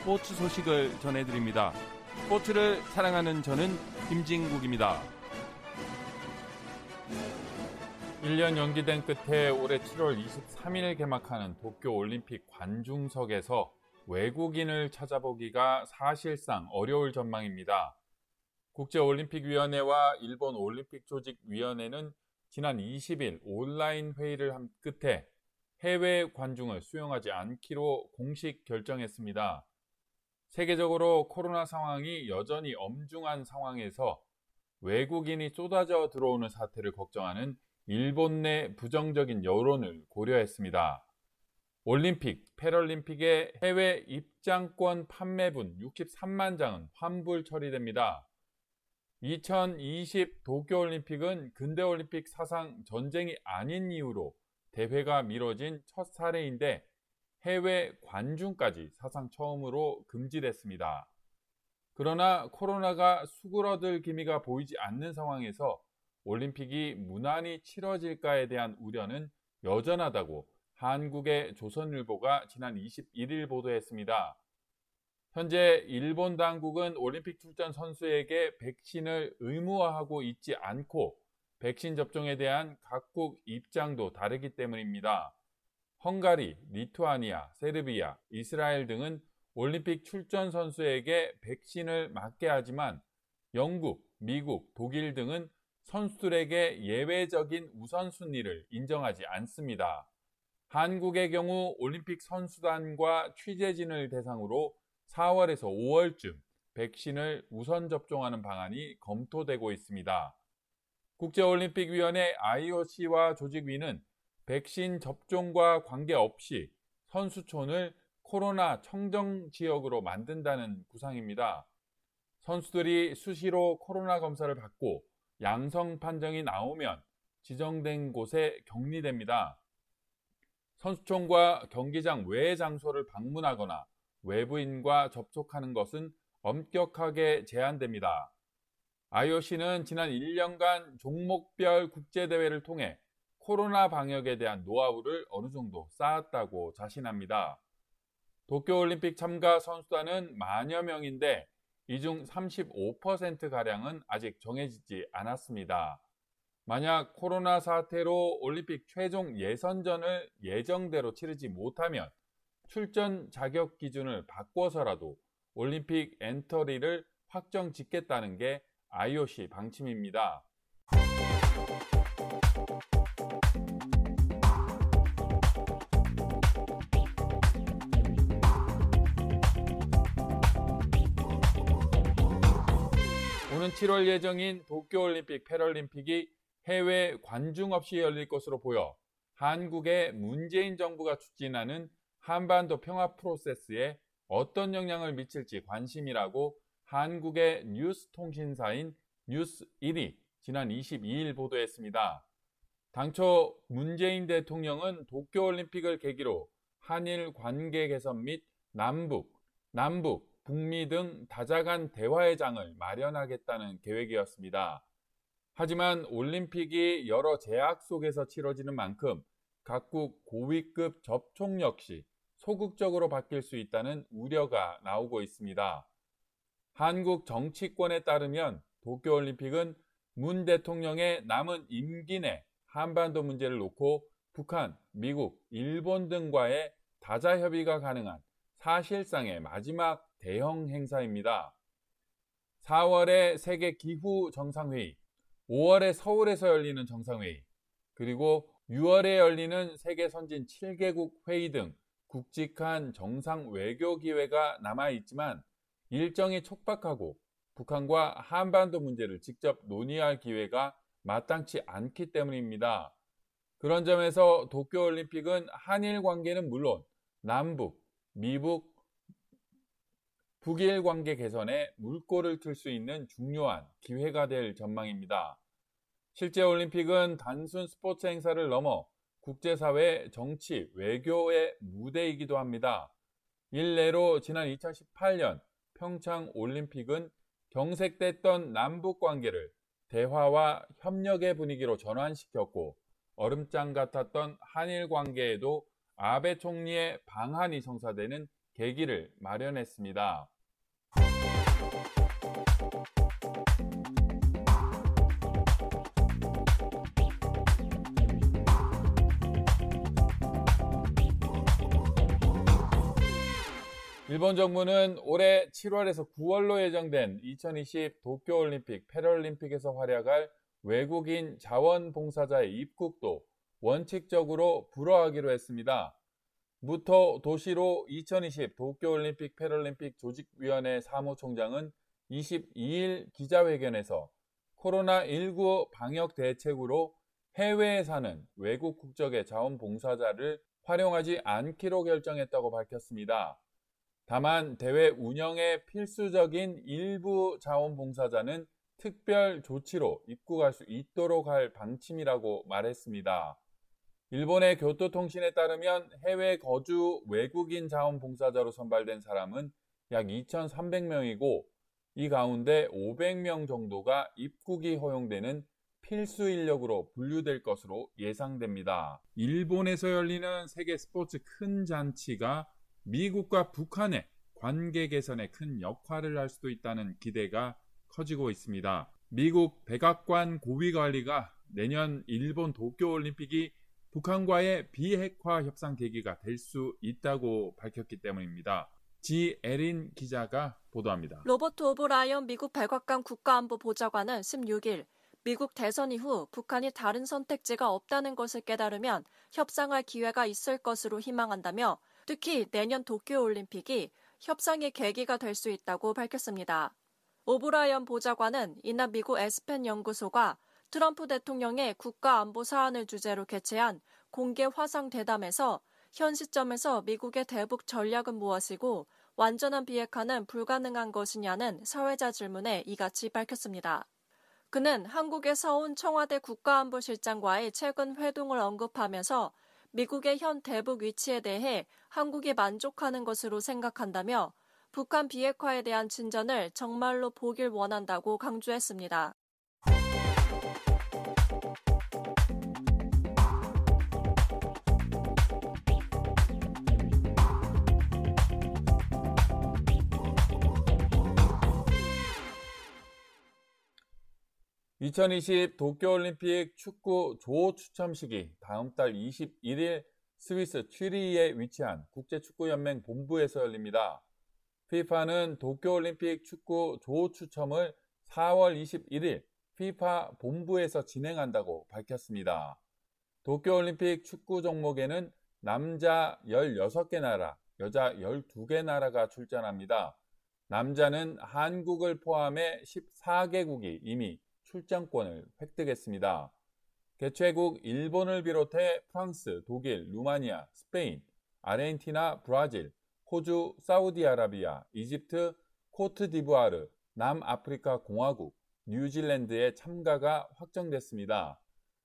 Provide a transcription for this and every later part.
스포츠 소식을 전해드립니다. 스포츠를 사랑하는 저는 김진국입니다. 1년 연기된 끝에 올해 7월 23일 개막하는 도쿄 올림픽 관중석에서 외국인을 찾아보기가 사실상 어려울 전망입니다. 국제올림픽위원회와 일본 올림픽조직위원회는 지난 20일 온라인 회의를 한 끝에 해외 관중을 수용하지 않기로 공식 결정했습니다. 세계적으로 코로나 상황이 여전히 엄중한 상황에서 외국인이 쏟아져 들어오는 사태를 걱정하는 일본 내 부정적인 여론을 고려했습니다. 올림픽, 패럴림픽의 해외 입장권 판매분 63만 장은 환불 처리됩니다. 2020 도쿄올림픽은 근대올림픽 사상 전쟁이 아닌 이유로 대회가 미뤄진 첫 사례인데 해외 관중까지 사상 처음으로 금지됐습니다. 그러나 코로나가 수그러들 기미가 보이지 않는 상황에서 올림픽이 무난히 치러질까에 대한 우려는 여전하다고 한국의 조선일보가 지난 21일 보도했습니다. 현재 일본 당국은 올림픽 출전 선수에게 백신을 의무화하고 있지 않고 백신 접종에 대한 각국 입장도 다르기 때문입니다. 헝가리, 리투아니아, 세르비아, 이스라엘 등은 올림픽 출전 선수에게 백신을 맞게 하지만 영국, 미국, 독일 등은 선수들에게 예외적인 우선순위를 인정하지 않습니다. 한국의 경우 올림픽 선수단과 취재진을 대상으로 4월에서 5월쯤 백신을 우선 접종하는 방안이 검토되고 있습니다. 국제올림픽위원회 IOC와 조직위는 백신 접종과 관계없이 선수촌을 코로나 청정 지역으로 만든다는 구상입니다. 선수들이 수시로 코로나 검사를 받고 양성 판정이 나오면 지정된 곳에 격리됩니다. 선수촌과 경기장 외 장소를 방문하거나 외부인과 접촉하는 것은 엄격하게 제한됩니다. IOC는 지난 1년간 종목별 국제대회를 통해 코로나 방역에 대한 노하우를 어느 정도 쌓았다고 자신합니다. 도쿄올림픽 참가 선수단은 만여 명인데 이 중 35%가량은 아직 정해지지 않았습니다. 만약 코로나 사태로 올림픽 최종 예선전을 예정대로 치르지 못하면 출전 자격 기준을 바꿔서라도 올림픽 엔터리를 확정 짓겠다는 게 IOC 방침입니다. 오는 7월 예정인 도쿄올림픽, 패럴림픽이 해외 관중 없이 열릴 것으로 보여 한국의 문재인 정부가 추진하는 한반도 평화 프로세스에 어떤 영향을 미칠지 관심이라고 한국의 뉴스 통신사인 뉴스 1이 지난 22일 보도했습니다. 당초 문재인 대통령은 도쿄올림픽을 계기로 한일 관계 개선 및 남북, 남북, 북미 등 다자간 대화의 장을 마련하겠다는 계획이었습니다. 하지만 올림픽이 여러 제약 속에서 치러지는 만큼 각국 고위급 접촉 역시 소극적으로 바뀔 수 있다는 우려가 나오고 있습니다. 한국 정치권에 따르면 도쿄올림픽은 문 대통령의 남은 임기 내 한반도 문제를 놓고 북한, 미국, 일본 등과의 다자 협의가 가능한 사실상의 마지막 대형 행사입니다. 4월에 세계 기후 정상회의, 5월에 서울에서 열리는 정상회의, 그리고 6월에 열리는 세계 선진 7개국 회의 등 굵직한 정상 외교 기회가 남아 있지만 일정이 촉박하고 북한과 한반도 문제를 직접 논의할 기회가 마땅치 않기 때문입니다. 그런 점에서 도쿄올림픽은 한일 관계는 물론 남북, 미북, 북일 관계 개선에 물꼬를 틀 수 있는 중요한 기회가 될 전망입니다. 실제 올림픽은 단순 스포츠 행사를 넘어 국제사회 정치, 외교의 무대이기도 합니다. 일례로 지난 2018년 평창 올림픽은 경색됐던 남북 관계를 대화와 협력의 분위기로 전환시켰고 얼음장 같았던 한일 관계에도 아베 총리의 방한이 성사되는 계기를 마련했습니다. 일본 정부는 올해 7월에서 9월로 예정된 2020 도쿄올림픽, 패럴림픽에서 활약할 외국인 자원봉사자의 입국도 원칙적으로 불허하기로 했습니다. 무토 도시로 2020 도쿄올림픽 패럴림픽 조직위원회 사무총장은 22일 기자회견에서 코로나19 방역 대책으로 해외에 사는 외국 국적의 자원봉사자를 활용하지 않기로 결정했다고 밝혔습니다. 다만 대회 운영에 필수적인 일부 자원봉사자는 특별 조치로 입국할 수 있도록 할 방침이라고 말했습니다. 일본의 교토통신에 따르면 해외 거주 외국인 자원봉사자로 선발된 사람은 약 2,300명이고 이 가운데 500명 정도가 입국이 허용되는 필수 인력으로 분류될 것으로 예상됩니다. 일본에서 열리는 세계 스포츠 큰 잔치가 미국과 북한의 관계 개선에 큰 역할을 할 수도 있다는 기대가 커지고 있습니다. 미국 백악관 고위 관리가 내년 일본 도쿄 올림픽이 북한과의 비핵화 협상 계기가 될 수 있다고 밝혔기 때문입니다. 지에린 기자가 보도합니다. 로버트 오브라이언 미국 백악관 국가안보 보좌관은 16일 미국 대선 이후 북한이 다른 선택지가 없다는 것을 깨달으면 협상할 기회가 있을 것으로 희망한다며 특히 내년 도쿄올림픽이 협상의 계기가 될 수 있다고 밝혔습니다. 오브라이언 보좌관은 이날 미국 에스펜 연구소가 트럼프 대통령의 국가안보 사안을 주제로 개최한 공개 화상 대담에서 현 시점에서 미국의 대북 전략은 무엇이고 완전한 비핵화는 불가능한 것이냐는 사회자 질문에 이같이 밝혔습니다. 그는 한국에서 온 청와대 국가안보실장과의 최근 회동을 언급하면서 미국의 현 대북 위치에 대해 한국이 만족하는 것으로 생각한다며 북한 비핵화에 대한 진전을 정말로 보길 원한다고 강조했습니다. 2020 도쿄올림픽 축구 조 추첨식이 다음 달 21일 스위스 튜리히에 위치한 국제축구연맹 본부에서 열립니다. FIFA는 도쿄올림픽 축구 조 추첨을 4월 21일 FIFA 본부에서 진행한다고 밝혔습니다. 도쿄올림픽 축구 종목에는 남자 16개 나라, 여자 12개 나라가 출전합니다. 남자는 한국을 포함해 14개국이 이미 출전권을 획득했습니다. 개최국 일본을 비롯해 프랑스, 독일, 루마니아, 스페인, 아르헨티나, 브라질, 호주, 사우디아라비아, 이집트, 코트디부아르, 남아프리카 공화국, 뉴질랜드의 참가가 확정됐습니다.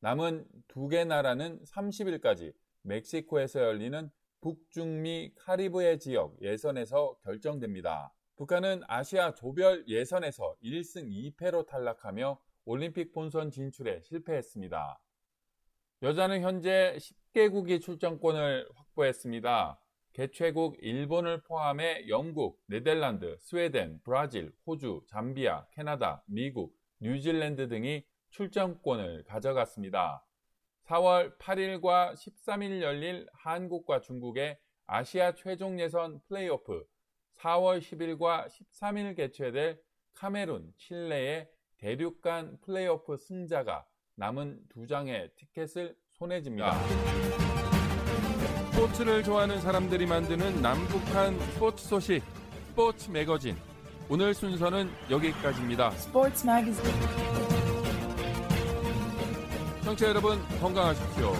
남은 두 개 나라는 30일까지 멕시코에서 열리는 북중미 카리브해 지역 예선에서 결정됩니다. 북한은 아시아 조별 예선에서 1승 2패로 탈락하며 올림픽 본선 진출에 실패했습니다. 여자는 현재 10개국이 출전권을 확보했습니다. 개최국 일본을 포함해 영국, 네덜란드, 스웨덴, 브라질, 호주, 잠비아, 캐나다, 미국, 뉴질랜드 등이 출전권을 가져갔습니다. 4월 8일과 13일 열릴 한국과 중국의 아시아 최종 예선 플레이오프 4월 10일과 13일 개최될 카메룬, 칠레의 대륙 간 플레이오프 승자가 남은 두 장의 티켓을 손에 집니다. 스포츠를 좋아하는 사람들이 만드는 남북한 스포츠 소식 스포츠 매거진 오늘 순서는 여기까지입니다. Sports Magazine. 청취자 여러분 건강하십시오.